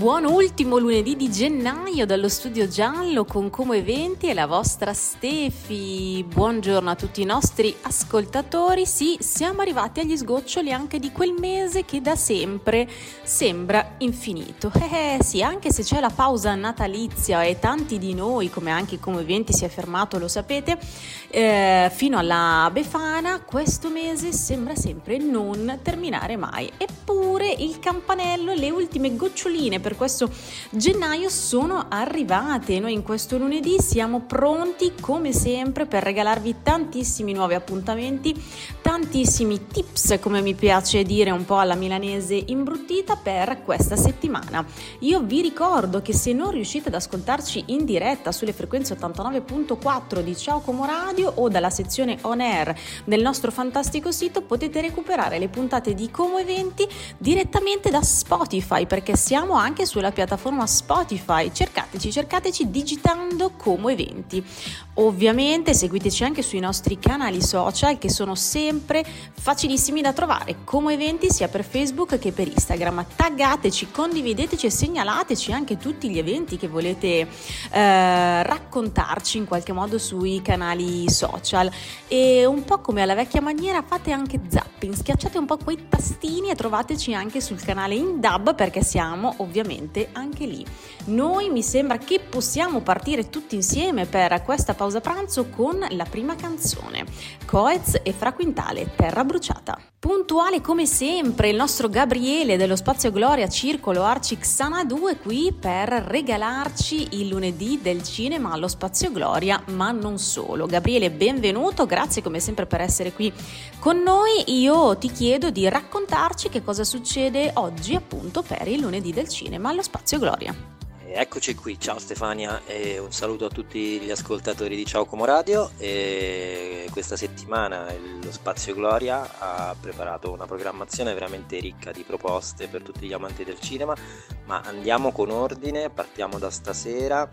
Buon ultimo lunedì di gennaio dallo studio giallo con Como Eventi e la vostra Stefi. Buongiorno a tutti i nostri ascoltatori. Sì, siamo arrivati agli sgoccioli anche di quel mese che da sempre sembra infinito. Eh, eh sì, anche se c'è la pausa natalizia e tanti di noi, come anche Como Eventi si è fermato, lo sapete, eh, fino alla Befana, questo mese sembra sempre non terminare mai. Eppure il campanello, le ultime goccioline per per questo gennaio sono arrivate. Noi in questo lunedì siamo pronti come sempre per regalarvi tantissimi nuovi appuntamenti, tantissimi tips, come mi piace dire un po' alla milanese imbruttita per questa settimana. Io vi ricordo che se non riuscite ad ascoltarci in diretta sulle frequenze 89.4 di Ciao Como Radio o dalla sezione on air del nostro fantastico sito potete recuperare le puntate di Como Eventi direttamente da Spotify perché siamo anche anche sulla piattaforma Spotify. Cercateci, cercateci digitando Como Eventi. Ovviamente seguiteci anche sui nostri canali social che sono sempre facilissimi da trovare, Como Eventi sia per Facebook che per Instagram. Taggateci, condivideteci e segnalateci anche tutti gli eventi che volete eh, raccontarci in qualche modo sui canali social. E un po' come alla vecchia maniera fate anche zapping, schiacciate un po' quei tastini e trovateci anche sul canale in dub perché siamo ovviamente anche lì. Noi mi sembra che possiamo partire tutti insieme per questa pausa pranzo con la prima canzone, Coez e Fraquintale, Terra bruciata. Puntuale come sempre il nostro Gabriele dello Spazio Gloria Circolo Arci Xana 2 qui per regalarci il lunedì del cinema allo Spazio Gloria, ma non solo. Gabriele, benvenuto, grazie come sempre per essere qui con noi. Io ti chiedo di raccontarci che cosa succede oggi appunto per il lunedì del cinema allo Spazio Gloria. Eccoci qui, ciao Stefania e un saluto a tutti gli ascoltatori di Ciao Como Radio. E questa settimana lo Spazio Gloria ha preparato una programmazione veramente ricca di proposte per tutti gli amanti del cinema, ma andiamo con ordine, partiamo da stasera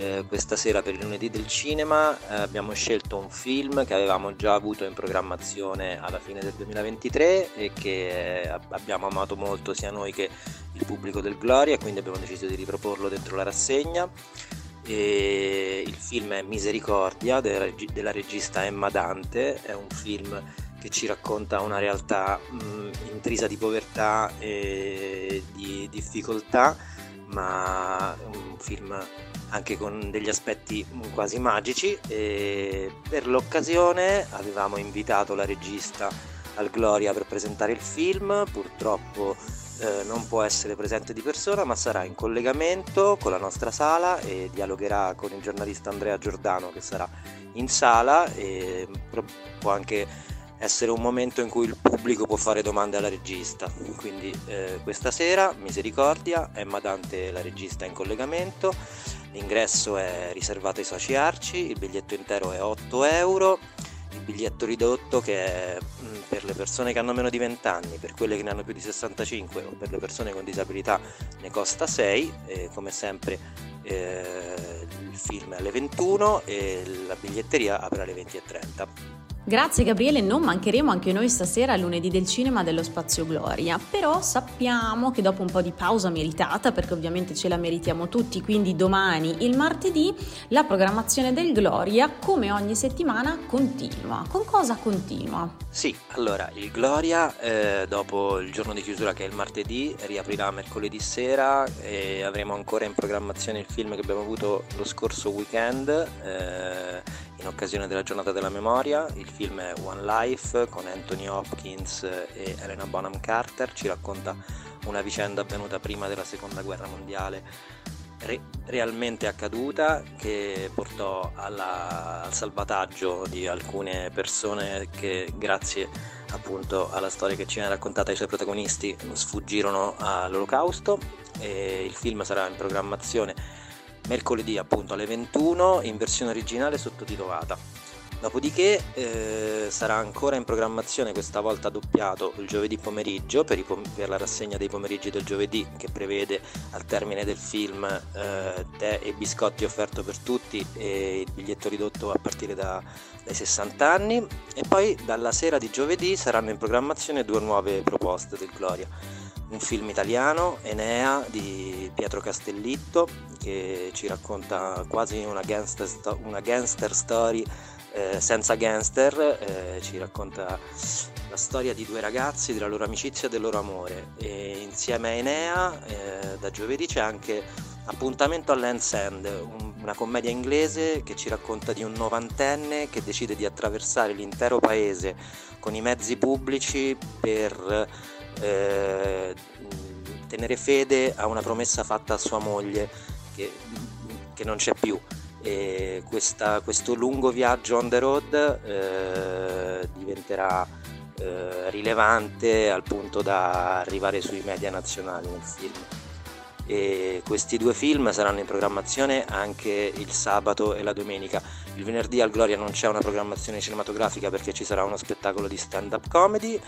eh, questa sera per il lunedì del cinema eh, abbiamo scelto un film che avevamo già avuto in programmazione alla fine del 2023 e che eh, abbiamo amato molto sia noi che il pubblico del Gloria quindi abbiamo deciso di riproporlo dentro la rassegna. E il film è Misericordia della regista Emma Dante, è un film che ci racconta una realtà mh, intrisa di povertà e di difficoltà, ma un film anche con degli aspetti quasi magici e per l'occasione avevamo invitato la regista al Gloria per presentare il film, purtroppo eh, non può essere presente di persona ma sarà in collegamento con la nostra sala e dialogherà con il giornalista Andrea Giordano che sarà in sala. E può anche essere un momento in cui il pubblico può fare domande alla regista. Quindi eh, questa sera, Misericordia, Emma Dante la regista in collegamento. L'ingresso è riservato ai soci arci, il biglietto intero è 8 euro, biglietto ridotto che è mm, per le persone che hanno meno di 20 anni, per quelle che ne hanno più di 65 o per le persone con disabilità ne costa 6 e come sempre eh, il film è alle 21 e la biglietteria apre alle 20.30. Grazie Gabriele, non mancheremo anche noi stasera lunedì del cinema dello Spazio Gloria, però sappiamo che dopo un po' di pausa meritata, perché ovviamente ce la meritiamo tutti, quindi domani, il martedì, la programmazione del Gloria, come ogni settimana, continua. Con cosa continua? Sì, allora, il Gloria, eh, dopo il giorno di chiusura che è il martedì, riaprirà mercoledì sera e avremo ancora in programmazione il film che abbiamo avuto lo scorso weekend. Eh, in occasione della giornata della memoria. Il film è One Life con Anthony Hopkins e Elena Bonham Carter, ci racconta una vicenda avvenuta prima della seconda guerra mondiale re- realmente accaduta che portò alla, al salvataggio di alcune persone che grazie appunto alla storia che ci viene raccontata ai suoi protagonisti sfuggirono all'olocausto e il film sarà in programmazione mercoledì appunto alle 21 in versione originale sottotitolata. Dopodiché eh, sarà ancora in programmazione, questa volta doppiato, il giovedì pomeriggio per, pom- per, la rassegna dei pomeriggi del giovedì che prevede al termine del film eh, tè e biscotti offerto per tutti e il biglietto ridotto a partire da, dai 60 anni e poi dalla sera di giovedì saranno in programmazione due nuove proposte del Gloria un film italiano, Enea di Pietro Castellitto, che ci racconta quasi una gangster, una gangster story eh, senza gangster, eh, ci racconta la storia di due ragazzi, della loro amicizia e del loro amore. E insieme a Enea, eh, da giovedì c'è anche Appuntamento all'End's End, un, una commedia inglese che ci racconta di un novantenne che decide di attraversare l'intero paese con i mezzi pubblici per eh, tenere fede a una promessa fatta a sua moglie che, che non c'è più questa, questo lungo viaggio on the road eh, diventerà eh, rilevante al punto da arrivare sui media nazionali nel film. E questi due film saranno in programmazione anche il sabato e la domenica. Il venerdì al Gloria non c'è una programmazione cinematografica perché ci sarà uno spettacolo di stand-up comedy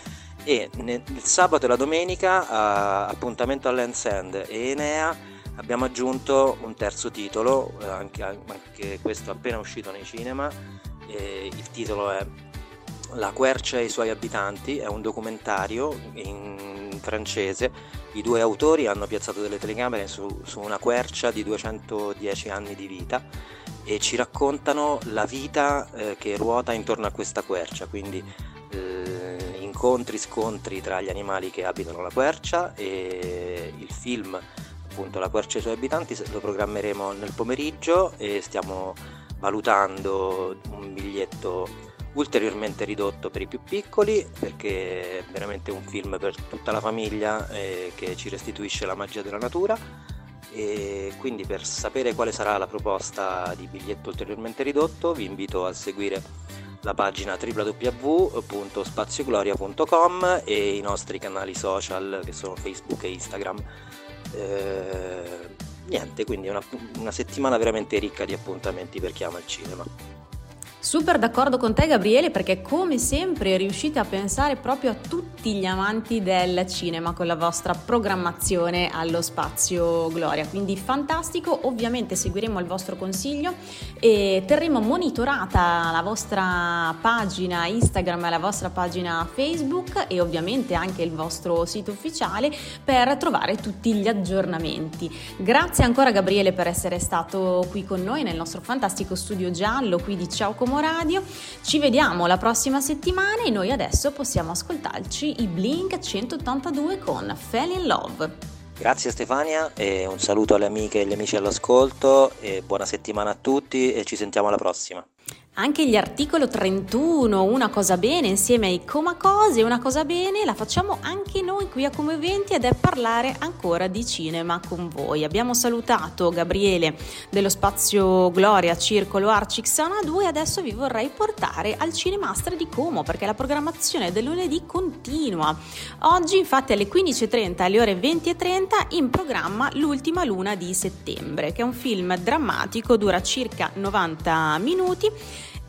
e nel, il sabato e la domenica appuntamento all'Ends End e Enea abbiamo aggiunto un terzo titolo, eh, anche, anche questo appena uscito nei cinema, il titolo è La quercia e i suoi abitanti, è un documentario in francese, i due autori hanno piazzato delle telecamere su, su una quercia di 210 anni di vita e ci raccontano la vita eh, che ruota intorno a questa quercia, quindi eh, incontri, scontri tra gli animali che abitano la quercia e il film appunto la quercia dei suoi abitanti lo programmeremo nel pomeriggio e stiamo valutando un biglietto ulteriormente ridotto per i più piccoli perché è veramente un film per tutta la famiglia eh, che ci restituisce la magia della natura e quindi per sapere quale sarà la proposta di biglietto ulteriormente ridotto vi invito a seguire la pagina www.spaziogloria.com e i nostri canali social che sono Facebook e Instagram eh, niente, quindi una, una settimana veramente ricca di appuntamenti per chi ama il cinema. Super d'accordo con te Gabriele perché come sempre riuscite a pensare proprio a tutti gli amanti del cinema con la vostra programmazione allo spazio Gloria, quindi fantastico, ovviamente seguiremo il vostro consiglio e terremo monitorata la vostra pagina Instagram e la vostra pagina Facebook e ovviamente anche il vostro sito ufficiale per trovare tutti gli aggiornamenti. Grazie ancora Gabriele per essere stato qui con noi nel nostro fantastico studio giallo qui di Ciao Comunità Radio. Ci vediamo la prossima settimana e noi adesso possiamo ascoltarci i Blink 182 con Fell in Love. Grazie Stefania e un saluto alle amiche e agli amici all'ascolto e buona settimana a tutti e ci sentiamo alla prossima. Anche gli articolo 31, una cosa bene insieme ai Comacose, una cosa bene la facciamo anche noi qui a Come Eventi ed è parlare ancora di cinema con voi. Abbiamo salutato Gabriele dello spazio Gloria Circolo Arcixana 2 e adesso vi vorrei portare al Cinemastra di Como perché la programmazione del lunedì continua. Oggi infatti alle 15.30 alle ore 20.30 in programma L'ultima luna di settembre che è un film drammatico, dura circa 90 minuti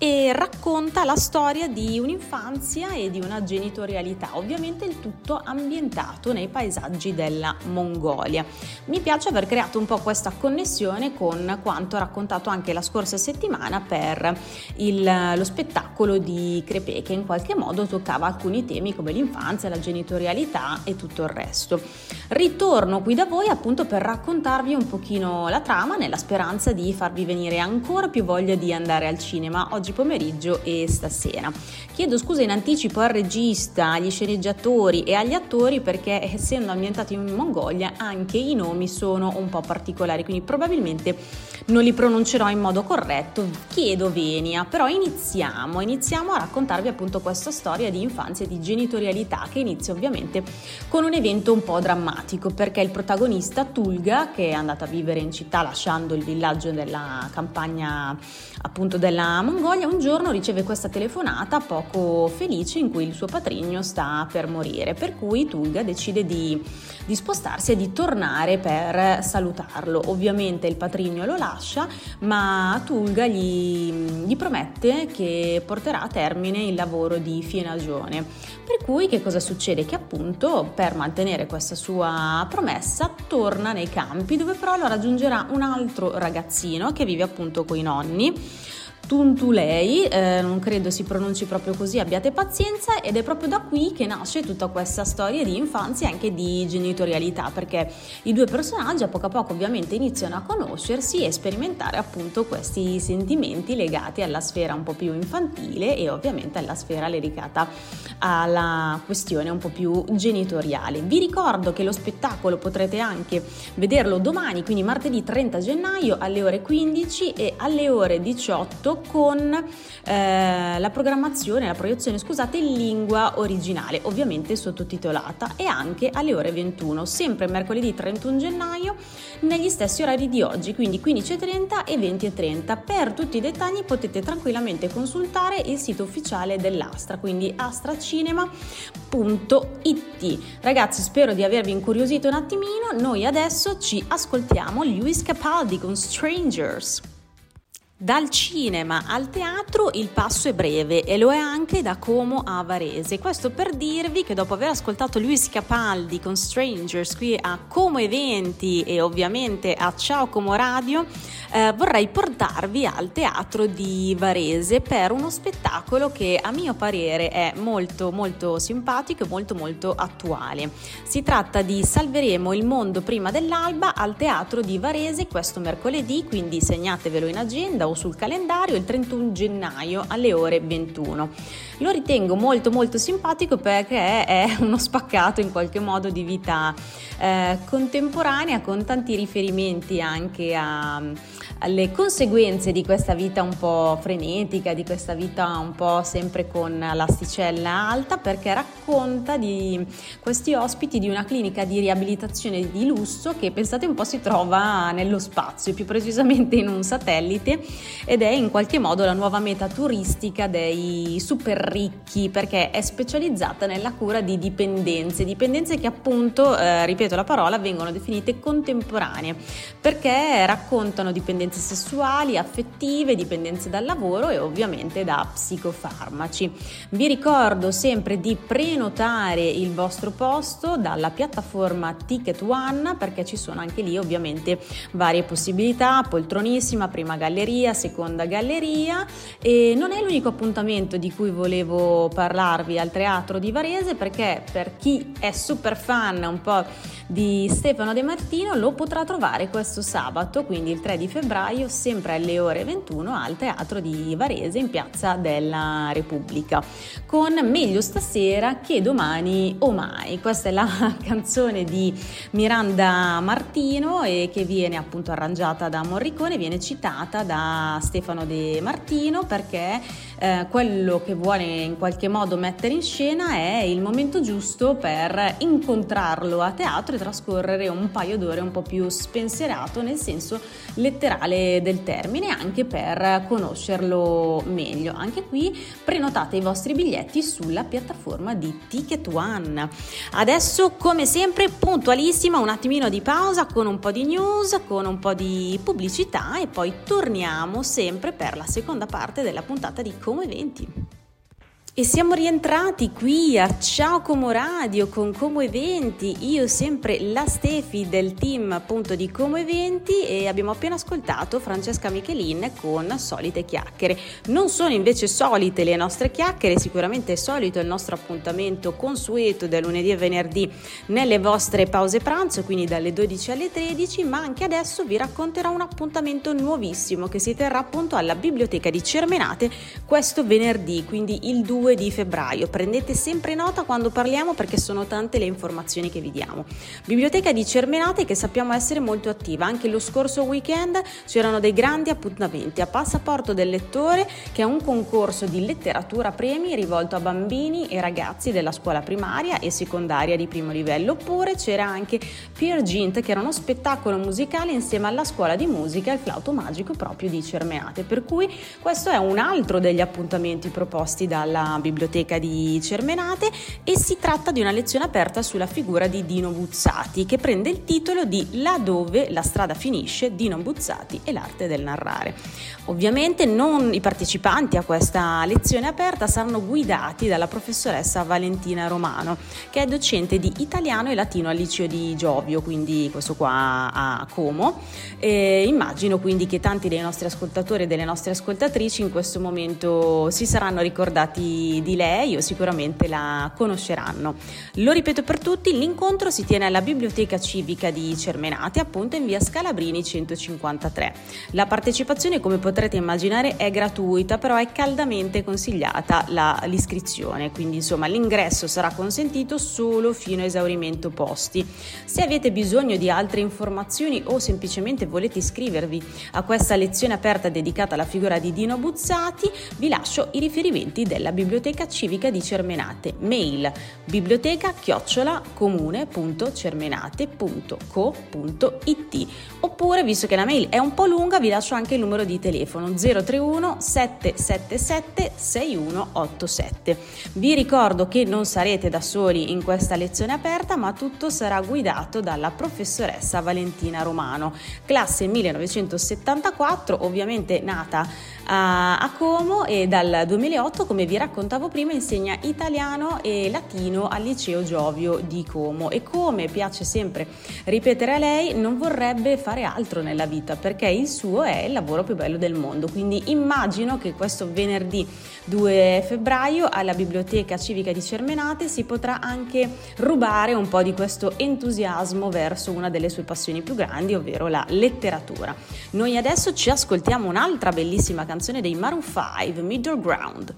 e racconta la storia di un'infanzia e di una genitorialità, ovviamente il tutto ambientato nei paesaggi della Mongolia. Mi piace aver creato un po' questa connessione con quanto raccontato anche la scorsa settimana per il, lo spettacolo di Crepè che in qualche modo toccava alcuni temi come l'infanzia, la genitorialità e tutto il resto. Ritorno qui da voi appunto per raccontarvi un pochino la trama nella speranza di farvi venire ancora più voglia di andare al cinema. Oggi pomeriggio e stasera. Chiedo scusa in anticipo al regista, agli sceneggiatori e agli attori perché essendo ambientati in Mongolia anche i nomi sono un po' particolari, quindi probabilmente non li pronuncerò in modo corretto. Chiedo venia, però iniziamo, iniziamo a raccontarvi appunto questa storia di infanzia e di genitorialità che inizia ovviamente con un evento un po' drammatico perché il protagonista Tulga che è andato a vivere in città lasciando il villaggio della campagna appunto della Mongolia voglia un giorno riceve questa telefonata poco felice in cui il suo patrigno sta per morire, per cui Tulga decide di, di spostarsi e di tornare per salutarlo. Ovviamente il patrigno lo lascia, ma Tulga gli, gli promette che porterà a termine il lavoro di fienagione. Per cui che cosa succede? Che appunto per mantenere questa sua promessa torna nei campi dove però lo raggiungerà un altro ragazzino che vive appunto con i nonni Tuntulei, eh, non credo si pronunci proprio così, abbiate pazienza ed è proprio da qui che nasce tutta questa storia di infanzia e anche di genitorialità perché i due personaggi a poco a poco ovviamente iniziano a conoscersi e sperimentare appunto questi sentimenti legati alla sfera un po' più infantile e ovviamente alla sfera dedicata alla questione un po' più genitoriale. Vi ricordo che lo spettacolo potrete anche vederlo domani, quindi martedì 30 gennaio alle ore 15 e alle ore 18 con eh, la programmazione, la proiezione, scusate, in lingua originale, ovviamente sottotitolata e anche alle ore 21, sempre mercoledì 31 gennaio negli stessi orari di oggi, quindi 15.30 e 20.30. Per tutti i dettagli potete tranquillamente consultare il sito ufficiale dell'Astra, quindi astracinema.it. Ragazzi, spero di avervi incuriosito un attimino. Noi adesso ci ascoltiamo Lewis Capaldi con Strangers. Dal cinema al teatro il passo è breve e lo è anche da Como a Varese. Questo per dirvi che dopo aver ascoltato Luis Capaldi con Strangers qui a Como Eventi e ovviamente a Ciao Como Radio, eh, vorrei portarvi al teatro di Varese per uno spettacolo che a mio parere è molto molto simpatico e molto molto attuale. Si tratta di Salveremo il mondo prima dell'alba al teatro di Varese questo mercoledì, quindi segnatevelo in agenda sul calendario il 31 gennaio alle ore 21. Lo ritengo molto molto simpatico perché è uno spaccato in qualche modo di vita eh, contemporanea con tanti riferimenti anche a, alle conseguenze di questa vita un po' frenetica, di questa vita un po' sempre con l'asticella alta perché racconta di questi ospiti di una clinica di riabilitazione di lusso che pensate un po' si trova nello spazio, più precisamente in un satellite ed è in qualche modo la nuova meta turistica dei super ricchi perché è specializzata nella cura di dipendenze, dipendenze che appunto, eh, ripeto la parola, vengono definite contemporanee perché raccontano dipendenze sessuali, affettive, dipendenze dal lavoro e ovviamente da psicofarmaci. Vi ricordo sempre di prenotare il vostro posto dalla piattaforma Ticket One perché ci sono anche lì ovviamente varie possibilità, poltronissima, prima galleria, seconda galleria e non è l'unico appuntamento di cui volevo parlarvi al Teatro di Varese perché per chi è super fan un po' di Stefano De Martino lo potrà trovare questo sabato, quindi il 3 di febbraio, sempre alle ore 21 al Teatro di Varese in Piazza della Repubblica, con Meglio stasera che domani o mai. Questa è la canzone di Miranda Martino e che viene appunto arrangiata da Morricone, viene citata da Stefano De Martino perché eh, quello che vuole in qualche modo mettere in scena è il momento giusto per incontrarlo a teatro e trascorrere un paio d'ore un po' più spensierato nel senso letterale del termine anche per conoscerlo meglio. Anche qui prenotate i vostri biglietti sulla piattaforma di Ticket One. Adesso come sempre puntualissima un attimino di pausa con un po' di news, con un po' di pubblicità e poi torniamo sempre per la seconda parte della puntata di Come Eventi. E siamo rientrati qui a Ciao Como Radio con Como Eventi, io sempre la Stefi del team appunto di Como Eventi e abbiamo appena ascoltato Francesca Michelin con Solite Chiacchiere. Non sono invece solite le nostre chiacchiere, sicuramente è solito il nostro appuntamento consueto da lunedì e venerdì nelle vostre pause pranzo, quindi dalle 12 alle 13, ma anche adesso vi racconterò un appuntamento nuovissimo che si terrà appunto alla Biblioteca di Cermenate questo venerdì, quindi il 2 2 di febbraio. Prendete sempre nota quando parliamo perché sono tante le informazioni che vi diamo. Biblioteca di Cermenate che sappiamo essere molto attiva. Anche lo scorso weekend c'erano dei grandi appuntamenti a Passaporto del Lettore che è un concorso di letteratura premi rivolto a bambini e ragazzi della scuola primaria e secondaria di primo livello. Oppure c'era anche Peer Gint che era uno spettacolo musicale insieme alla scuola di musica e il flauto magico proprio di Cermenate. Per cui questo è un altro degli appuntamenti proposti dalla biblioteca di Cermenate e si tratta di una lezione aperta sulla figura di Dino Buzzati che prende il titolo di Là dove la strada finisce, Dino Buzzati e l'arte del narrare. Ovviamente non i partecipanti a questa lezione aperta saranno guidati dalla professoressa Valentina Romano, che è docente di italiano e latino al liceo di Giovio, quindi questo qua a Como. E immagino quindi che tanti dei nostri ascoltatori e delle nostre ascoltatrici in questo momento si saranno ricordati di lei o sicuramente la conosceranno. Lo ripeto per tutti, l'incontro si tiene alla Biblioteca Civica di Cermenate, appunto in via Scalabrini 153. La partecipazione, come potrete immaginare, è gratuita, però è caldamente consigliata la, l'iscrizione, quindi insomma l'ingresso sarà consentito solo fino a esaurimento posti. Se avete bisogno di altre informazioni o semplicemente volete iscrivervi a questa lezione aperta dedicata alla figura di Dino Buzzati, vi lascio i riferimenti della Biblioteca Civica di Cermenate. Mail biblioteca chiocciola comune.cermenate.co.it oppure, visto che la mail è un po' lunga, vi lascio anche il numero di telefono 031 777 6187. Vi ricordo che non sarete da soli in questa lezione aperta, ma tutto sarà guidato dalla professoressa Valentina Romano, classe 1974, ovviamente nata a, a Como e dal 2008, come vi raccontavo prima, insegna italiano e latino al liceo Giovio di Como e come piace sempre ripetere a lei, non vorrebbe fare altro nella vita perché il suo è il lavoro più bello del mondo. Quindi immagino che questo venerdì 2 febbraio alla Biblioteca Civica di Cermenate si potrà anche rubare un po' di questo entusiasmo verso una delle sue passioni più grandi, ovvero la letteratura. Noi adesso ci ascoltiamo un'altra bellissima canzone dei Maroon 5, Middle Ground.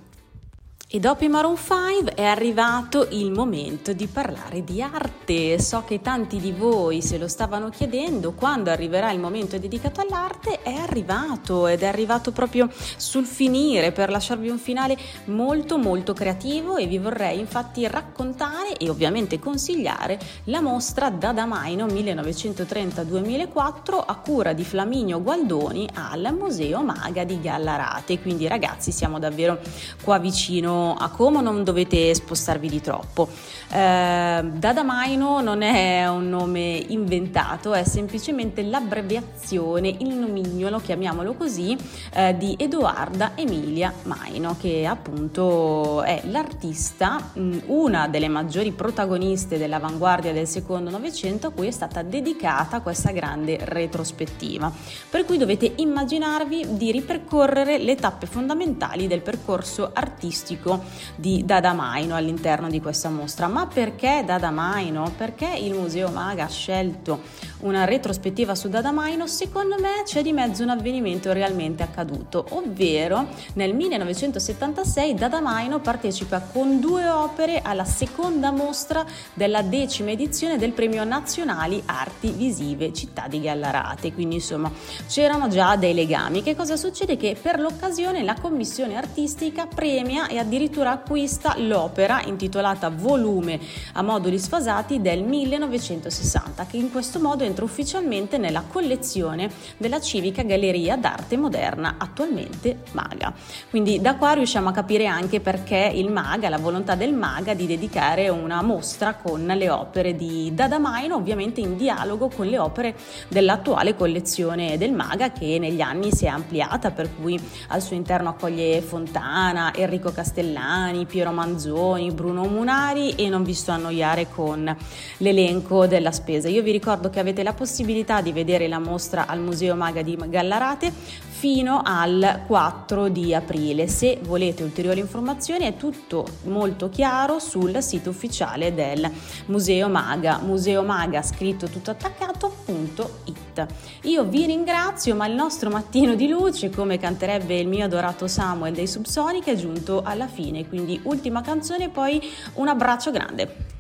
E dopo i Maroon 5 è arrivato il momento di parlare di arte. So che tanti di voi se lo stavano chiedendo quando arriverà il momento dedicato all'arte. È arrivato ed è arrivato proprio sul finire per lasciarvi un finale molto molto creativo e vi vorrei infatti raccontare e ovviamente consigliare la mostra Dadamaino 1930-2004 a cura di Flaminio Gualdoni al Museo Maga di Gallarate. Quindi ragazzi siamo davvero qua vicino a Como non dovete spostarvi di troppo. Eh, Dadamaino non è un nome inventato, è semplicemente l'abbreviazione, il nomignolo, chiamiamolo così, eh, di Edoarda Emilia Maino, che appunto è l'artista, mh, una delle maggiori protagoniste dell'avanguardia del secondo Novecento a cui è stata dedicata questa grande retrospettiva. Per cui dovete immaginarvi di ripercorrere le tappe fondamentali del percorso artistico di Dadamaino all'interno di questa mostra. Ma perché Dadamaino? Perché il Museo Maga ha scelto una retrospettiva su Dadamaino? Secondo me c'è di mezzo un avvenimento realmente accaduto, ovvero nel 1976 Dadamaino partecipa con due opere alla seconda mostra della decima edizione del Premio Nazionali Arti Visive Città di Gallarate. Quindi insomma c'erano già dei legami. Che cosa succede? Che per l'occasione la commissione artistica premia e addirittura acquista l'opera intitolata Volume a moduli sfasati del 1960 che in questo modo entra ufficialmente nella collezione della Civica Galleria d'Arte Moderna, attualmente Maga. Quindi da qua riusciamo a capire anche perché il Maga, la volontà del Maga di dedicare una mostra con le opere di Dadamaino, ovviamente in dialogo con le opere dell'attuale collezione del Maga che negli anni si è ampliata, per cui al suo interno accoglie Fontana, Enrico Castellani, Piero Manzoni, Bruno Munari e non vi sto a annoiare con l'elenco della spesa. Io vi ricordo che avete la possibilità di vedere la mostra al Museo Maga di Gallarate fino al 4 di aprile. Se volete ulteriori informazioni è tutto molto chiaro sul sito ufficiale del Museo Maga, museomaga scritto tutto attaccato.it. Io vi ringrazio, ma il nostro mattino di luce, come canterebbe il mio adorato Samuel dei Subsonic, è giunto alla fine, quindi ultima canzone, poi un abbraccio grande.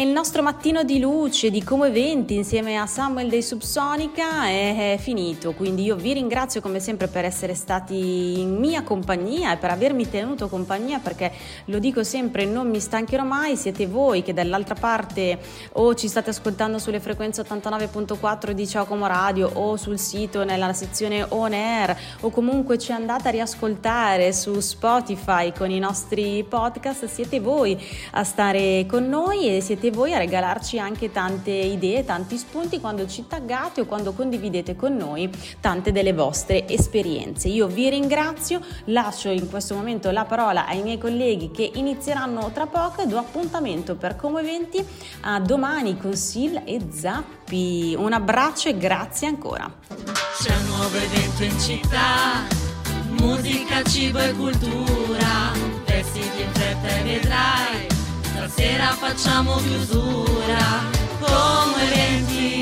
Il nostro mattino di luce di Como Eventi insieme a Samuel dei Subsonica è, finito, quindi io vi ringrazio come sempre per essere stati in mia compagnia e per avermi tenuto compagnia perché lo dico sempre, non mi stancherò mai, siete voi che dall'altra parte o ci state ascoltando sulle frequenze 89.4 di Ciao Como Radio o sul sito nella sezione On Air o comunque ci andate a riascoltare su Spotify con i nostri podcast, siete voi a stare con noi e siete voi a regalarci anche tante idee, tanti spunti quando ci taggate o quando condividete con noi tante delle vostre esperienze. Io vi ringrazio, lascio in questo momento la parola ai miei colleghi che inizieranno tra poco e do appuntamento per Como Eventi a domani con Sil e Zappi. Un abbraccio e grazie ancora. Nuovo evento in città, musica, cibo e cultura, vestiti in fretta e vedrai stasera facciamo chiusura come eventi